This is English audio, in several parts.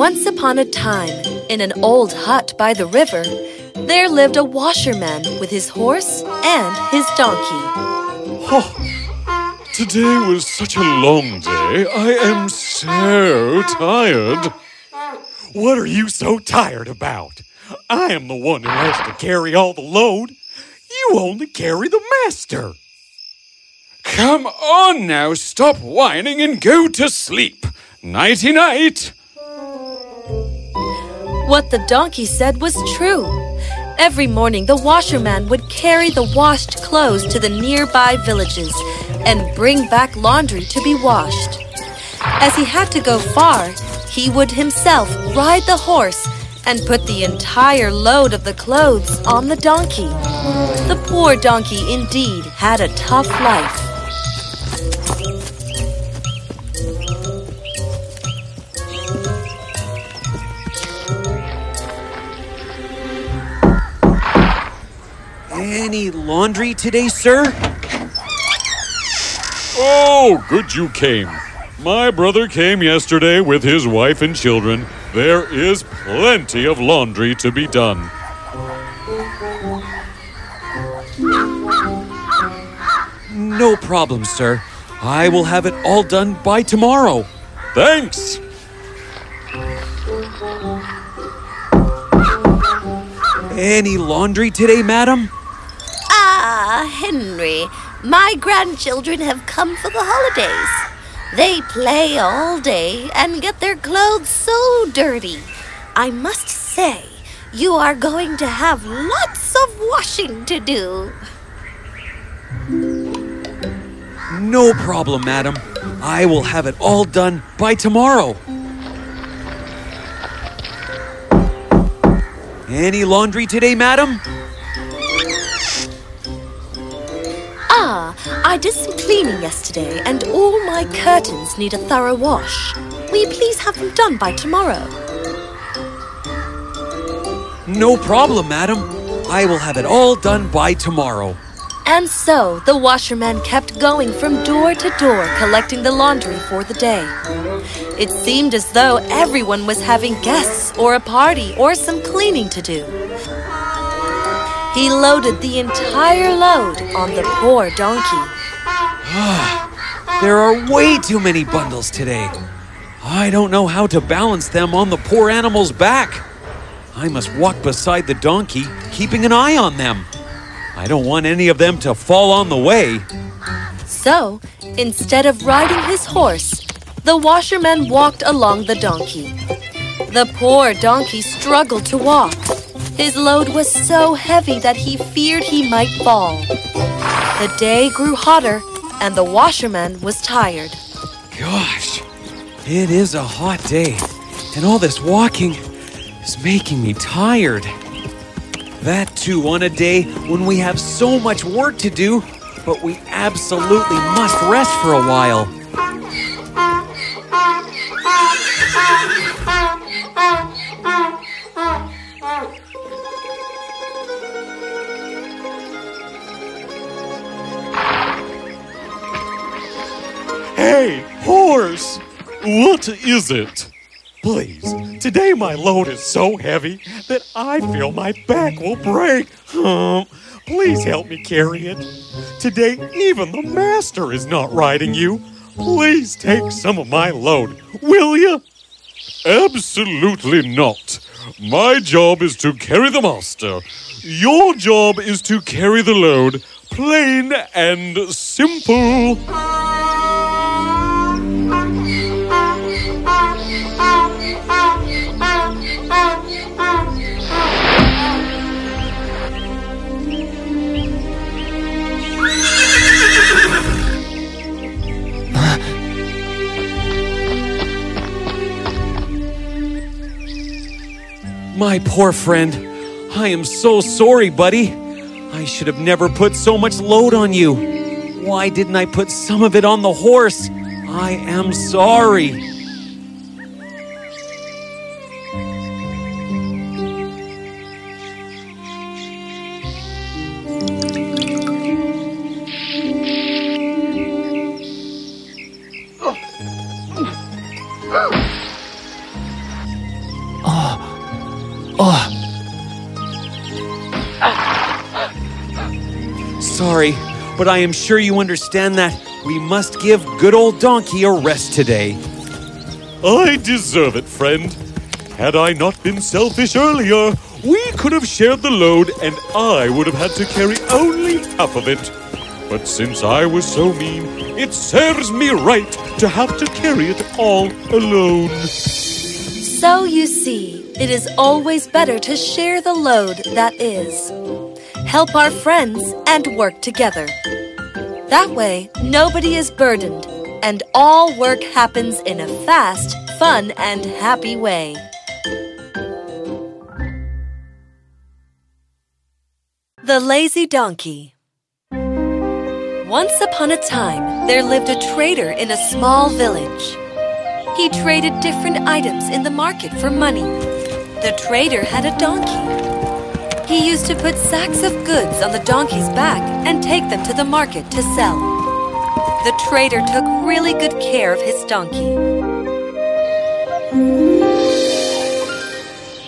Once upon a time, in an old hut by the river, there lived a washerman with his horse and his donkey. Oh, today was such a long day. I am so tired. What are you so tired about? I am the one who has to carry all the load. You only carry the master. Come on now, stop whining and go to sleep. Nighty night. What the donkey said was true. Every morning, the washerman would carry the washed clothes to the nearby villages and bring back laundry to be washed. As he had to go far, he would himself ride the horse and put the entire load of the clothes on the donkey. The poor donkey indeed had a tough life. Any laundry today, sir? Oh, good you came. My brother came yesterday with his wife and children. There is plenty of laundry to be done. No problem, sir. I will have it all done by tomorrow. Thanks. Any laundry today, madam? Henry, my grandchildren have come for the holidays. They play all day and get their clothes so dirty. I must say, you are going to have lots of washing to do. No problem, madam. I will have it all done by tomorrow. Any laundry today, madam? I did some cleaning yesterday and all my curtains need a thorough wash. Will you please have them done by tomorrow? No problem, madam. I will have it all done by tomorrow. And so the washerman kept going from door to door collecting the laundry for the day. It seemed as though everyone was having guests or a party or some cleaning to do. He loaded the entire load on the poor donkey. Ah, there are way too many bundles today. I don't know how to balance them on the poor animal's back. I must walk beside the donkey, keeping an eye on them. I don't want any of them to fall on the way. So, instead of riding his horse, the washerman walked along the donkey. The poor donkey struggled to walk. His load was so heavy that he feared he might fall. The day grew hotter, and the washerman was tired. Gosh, it is a hot day, and all this walking is making me tired. That too on a day when we have so much work to do, but we absolutely must rest for a while. Hey, horse! What is it? Please, today my load is so heavy that I feel my back will break. Um, please help me carry it. Today, even the master is not riding you. Please take some of my load, will you? Absolutely not. My job is to carry the master. Your job is to carry the load. Plain and simple. Poor friend, I am so sorry, buddy. I should have never put so much load on you. Why didn't I put some of it on the horse? I am sorry. But I am sure you understand that we must give good old Donkey a rest today. I deserve it, friend. Had I not been selfish earlier, we could have shared the load and I would have had to carry only half of it. But since I was so mean, it serves me right to have to carry it all alone. So you see, it is always better to share the load that is. Help our friends and work together. That way, nobody is burdened, and all work happens in a fast, fun, and happy way. The Lazy Donkey Once upon a time, there lived a trader in a small village. He traded different items in the market for money. The trader had a donkey. He used to put sacks of goods on the donkey's back and take them to the market to sell. The trader took really good care of his donkey.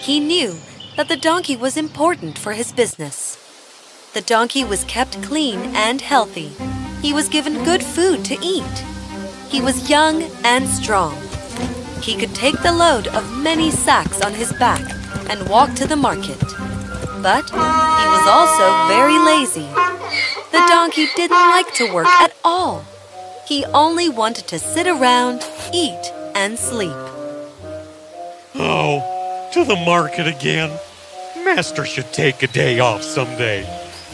He knew that the donkey was important for his business. The donkey was kept clean and healthy. He was given good food to eat. He was young and strong. He could take the load of many sacks on his back and walk to the market. But he was also very lazy. The donkey didn't like to work at all. He only wanted to sit around, eat, and sleep. Oh, to the market again. Master should take a day off someday.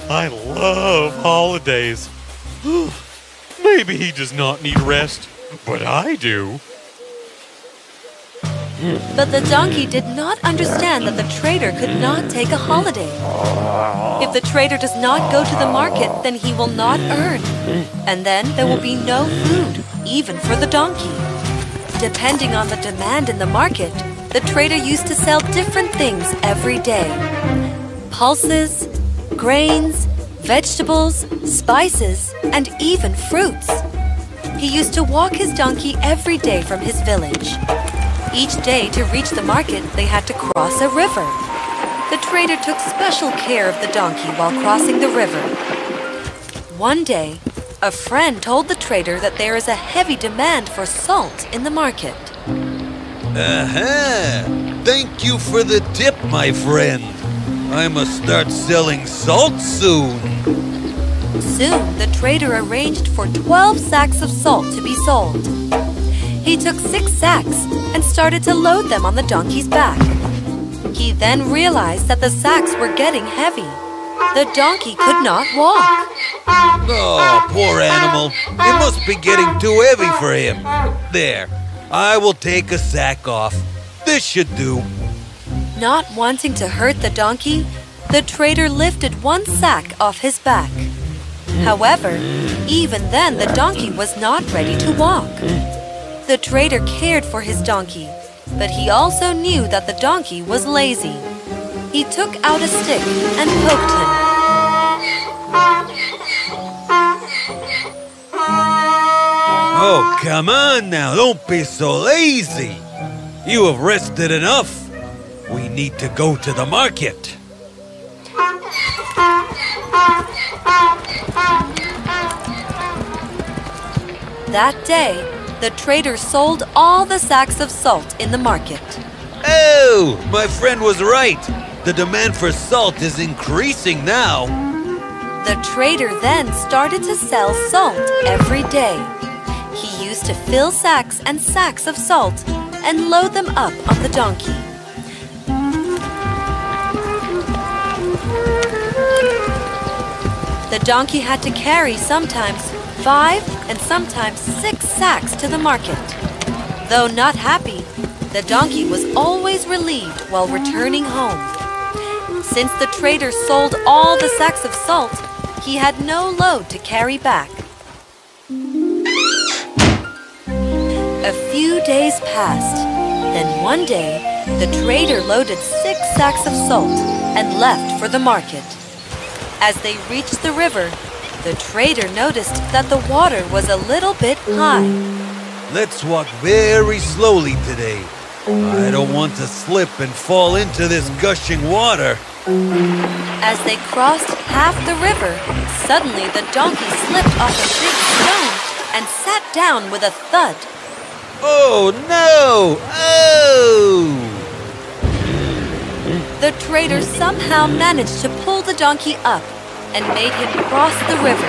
I love holidays. Maybe he does not need rest, but I do. But the donkey did not understand that the trader could not take a holiday. If the trader does not go to the market, then he will not earn. And then there will be no food, even for the donkey. Depending on the demand in the market, the trader used to sell different things every day pulses, grains, vegetables, spices, and even fruits. He used to walk his donkey every day from his village. Each day, to reach the market, they had to cross a river. The trader took special care of the donkey while crossing the river. One day, a friend told the trader that there is a heavy demand for salt in the market. Aha! Thank you for the tip, my friend. I must start selling salt soon. Soon, the trader arranged for 12 sacks of salt to be sold. He took six sacks started to load them on the donkey's back. He then realized that the sacks were getting heavy. The donkey could not walk. Oh, poor animal. It must be getting too heavy for him. There, I will take a sack off. This should do. Not wanting to hurt the donkey, the trader lifted one sack off his back. However, even then the donkey was not ready to walk. The trader cared for his donkey, but he also knew that the donkey was lazy. He took out a stick and poked him. Oh, come on now. Don't be so lazy. You have rested enough. We need to go to the market. That day, the trader sold all the sacks of salt in the market. Oh, my friend was right. The demand for salt is increasing now. The trader then started to sell salt every day. He used to fill sacks and sacks of salt and load them up on the donkey. The donkey had to carry sometimes five and sometimes six sacks to the market. Though not happy, the donkey was always relieved while returning home. Since the trader sold all the sacks of salt, he had no load to carry back. A few days passed. Then one day, the trader loaded six sacks of salt and left for the market. As they reached the river, the trader noticed that the water was a little bit high. Let's walk very slowly today. I don't want to slip and fall into this gushing water. As they crossed half the river, suddenly the donkey slipped off a big stone and sat down with a thud. Oh no! Oh! The trader somehow managed to pull the donkey up and made him cross the river.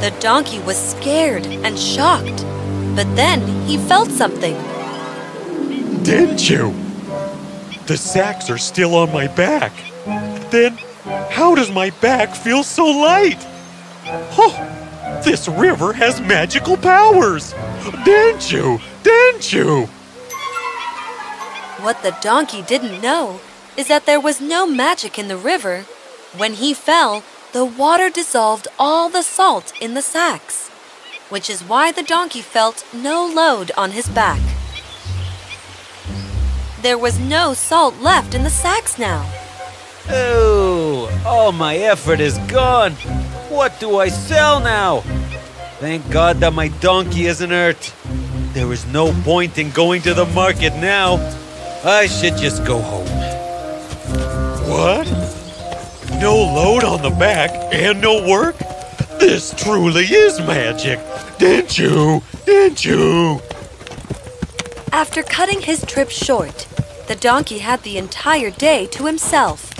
The donkey was scared and shocked, but then he felt something. Didn't you? The sacks are still on my back. Then, how does my back feel so light? Oh, this river has magical powers. Didn't you? Didn't you? What the donkey didn't know is that there was no magic in the river. When he fell, the water dissolved all the salt in the sacks, which is why the donkey felt no load on his back. There was no salt left in the sacks now. Oh! All my effort is gone! What do I sell now? Thank God that my donkey isn't hurt. There is no point in going to the market now. I should just go home. What? No load on the back and no work? This truly is magic. Didn't you? Didn't you? After cutting his trip short, the donkey had the entire day to himself.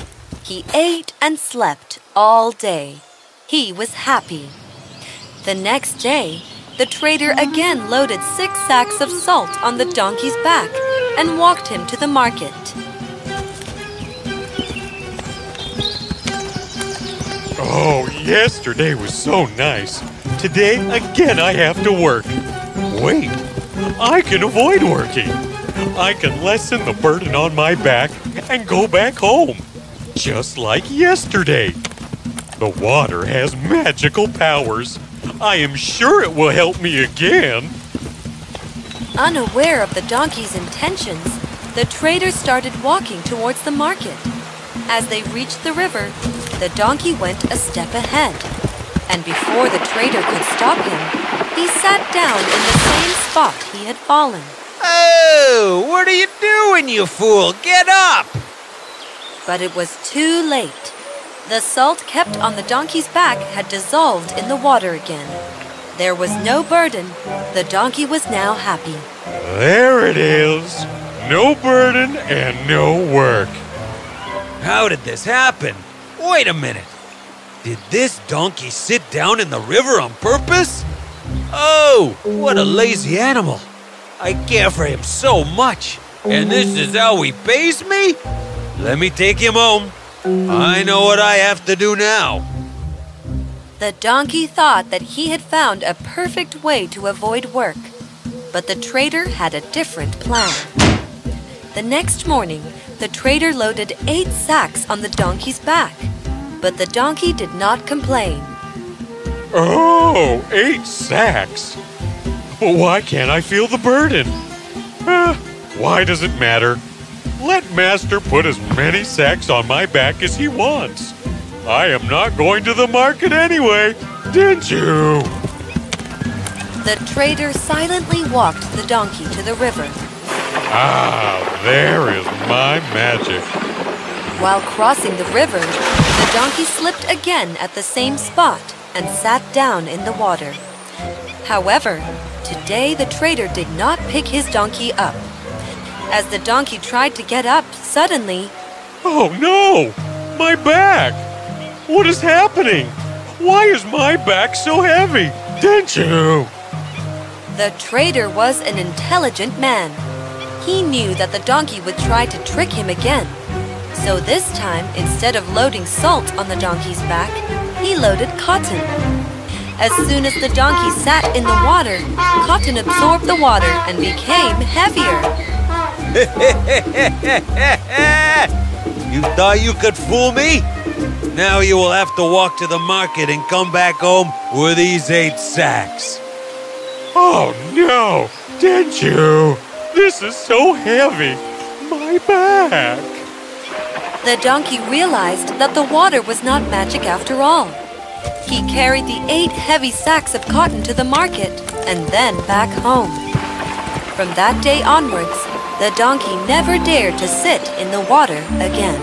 He ate and slept all day. He was happy. The next day, the trader again loaded six sacks of salt on the donkey's back and walked him to the market. Oh, yesterday was so nice. Today, again, I have to work. Wait, I can avoid working. I can lessen the burden on my back and go back home. Just like yesterday. The water has magical powers. I am sure it will help me again. Unaware of the donkey's intentions, the trader started walking towards the market. As they reached the river, the donkey went a step ahead. And before the trader could stop him, he sat down in the same spot he had fallen. Oh! What are you doing, you fool? Get up! But it was too late. The salt kept on the donkey's back had dissolved in the water again. There was no burden. The donkey was now happy. There it is. No burden and no work. How did this happen? Wait a minute. Did this donkey sit down in the river on purpose? Oh, what a lazy animal. I care for him so much. And this is how he pays me? Let me take him home. I know what I have to do now. The donkey thought that he had found a perfect way to avoid work, but the trader had a different plan. The next morning, the trader loaded eight sacks on the donkey's back, but the donkey did not complain. Oh, eight sacks. But why can't I feel the burden? Why does it matter? Let Master put as many sacks on my back as he wants. I am not going to the market anyway, didn't you? The trader silently walked the donkey to the river. Ah, there is my magic. While crossing the river, the donkey slipped again at the same spot and sat down in the water. However, today the trader did not pick his donkey up. As the donkey tried to get up, suddenly, Oh no! My back! What is happening? Why is my back so heavy? Didn't you? the trader was an intelligent man. He knew that the donkey would try to trick him again. So this time, instead of loading salt on the donkey's back, he loaded cotton. As soon as the donkey sat in the water, cotton absorbed the water and became heavier. You thought you could fool me? Now you will have to walk to the market and come back home with these eight sacks. Oh no! Didn't you? This is so heavy. My back. The donkey realized that the water was not magic after all. He carried the eight heavy sacks of cotton to the market and then back home. From that day onwards, the donkey never dared to sit in the water again.